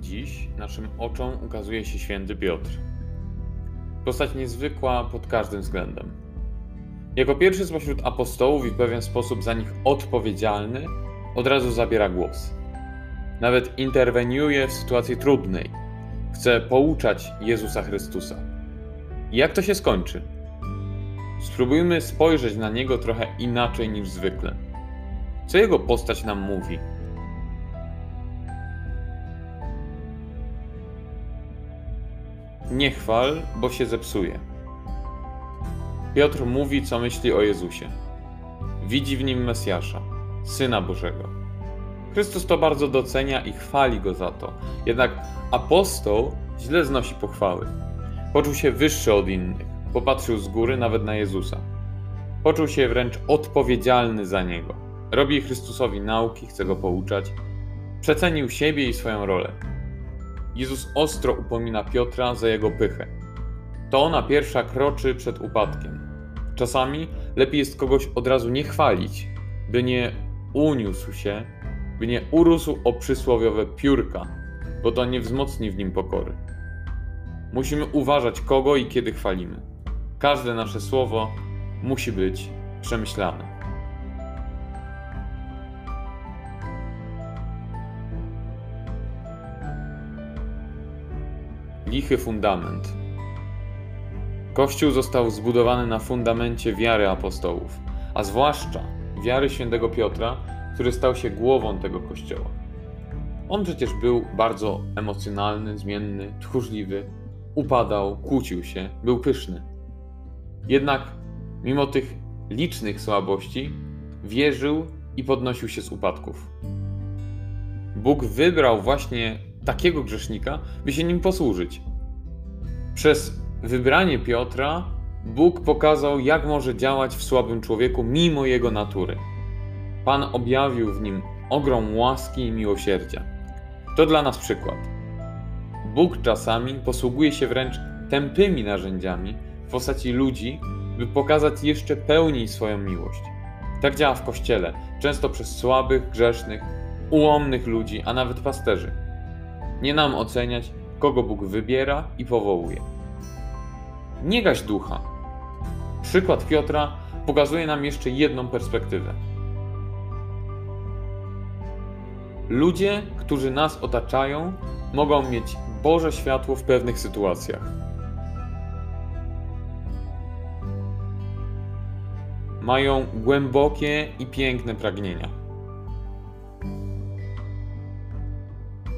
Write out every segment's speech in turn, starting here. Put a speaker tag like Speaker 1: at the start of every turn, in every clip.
Speaker 1: Dziś naszym oczom ukazuje się święty Piotr. Postać niezwykła pod każdym względem. Jako pierwszy spośród apostołów i w pewien sposób za nich odpowiedzialny, od razu zabiera głos. Nawet interweniuje w sytuacji trudnej. Chce pouczać Jezusa Chrystusa. Jak to się skończy? Spróbujmy spojrzeć na niego trochę inaczej niż zwykle. Co jego postać nam mówi? Nie chwal, bo się zepsuje. Piotr mówi, co myśli o Jezusie. Widzi w nim Mesjasza, Syna Bożego. Chrystus to bardzo docenia i chwali go za to. Jednak apostoł źle znosi pochwały. Poczuł się wyższy od innych, popatrzył z góry nawet na Jezusa. Poczuł się wręcz odpowiedzialny za niego. Robi Chrystusowi nauki, chce go pouczać. Przecenił siebie i swoją rolę. Jezus ostro upomina Piotra za jego pychę. To ona pierwsza kroczy przed upadkiem. Czasami lepiej jest kogoś od razu nie chwalić, by nie uniósł się, by nie urósł o przysłowiowe piórka, bo to nie wzmocni w nim pokory. Musimy uważać, kogo i kiedy chwalimy. Każde nasze słowo musi być przemyślane. lichy fundament. Kościół został zbudowany na fundamencie wiary apostołów, a zwłaszcza wiary świętego Piotra, który stał się głową tego kościoła. On przecież był bardzo emocjonalny, zmienny, tchórzliwy, upadał, kłócił się, był pyszny. Jednak mimo tych licznych słabości wierzył i podnosił się z upadków. Bóg wybrał właśnie takiego grzesznika, by się nim posłużyć. Przez wybranie Piotra Bóg pokazał, jak może działać w słabym człowieku mimo jego natury. Pan objawił w nim ogrom łaski i miłosierdzia. To dla nas przykład. Bóg czasami posługuje się wręcz tępymi narzędziami w postaci ludzi, by pokazać jeszcze pełniej swoją miłość. Tak działa w kościele, często przez słabych, grzesznych, ułomnych ludzi, a nawet pasterzy. Nie nam oceniać, kogo Bóg wybiera i powołuje. Nie gaś ducha. Przykład Piotra pokazuje nam jeszcze jedną perspektywę. Ludzie, którzy nas otaczają, mogą mieć Boże światło w pewnych sytuacjach. Mają głębokie i piękne pragnienia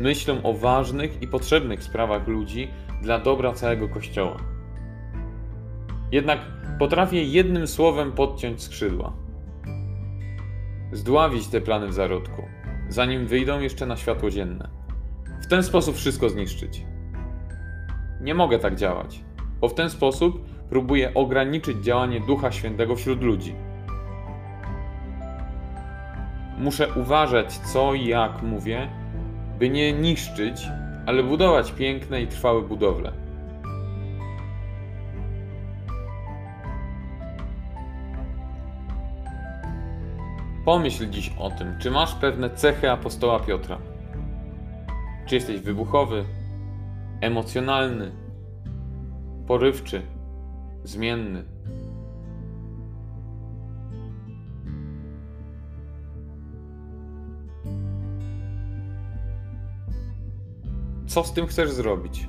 Speaker 1: myślą o ważnych i potrzebnych sprawach ludzi dla dobra całego Kościoła. Jednak potrafię jednym słowem podciąć skrzydła. Zdławić te plany w zarodku, zanim wyjdą jeszcze na światło dzienne. W ten sposób wszystko zniszczyć. Nie mogę tak działać, bo w ten sposób próbuję ograniczyć działanie Ducha Świętego wśród ludzi. Muszę uważać, co i jak mówię, by nie niszczyć, ale budować piękne i trwałe budowle. Pomyśl dziś o tym, czy masz pewne cechy apostoła Piotra. Czy jesteś wybuchowy, emocjonalny, porywczy, zmienny. Co z tym chcesz zrobić?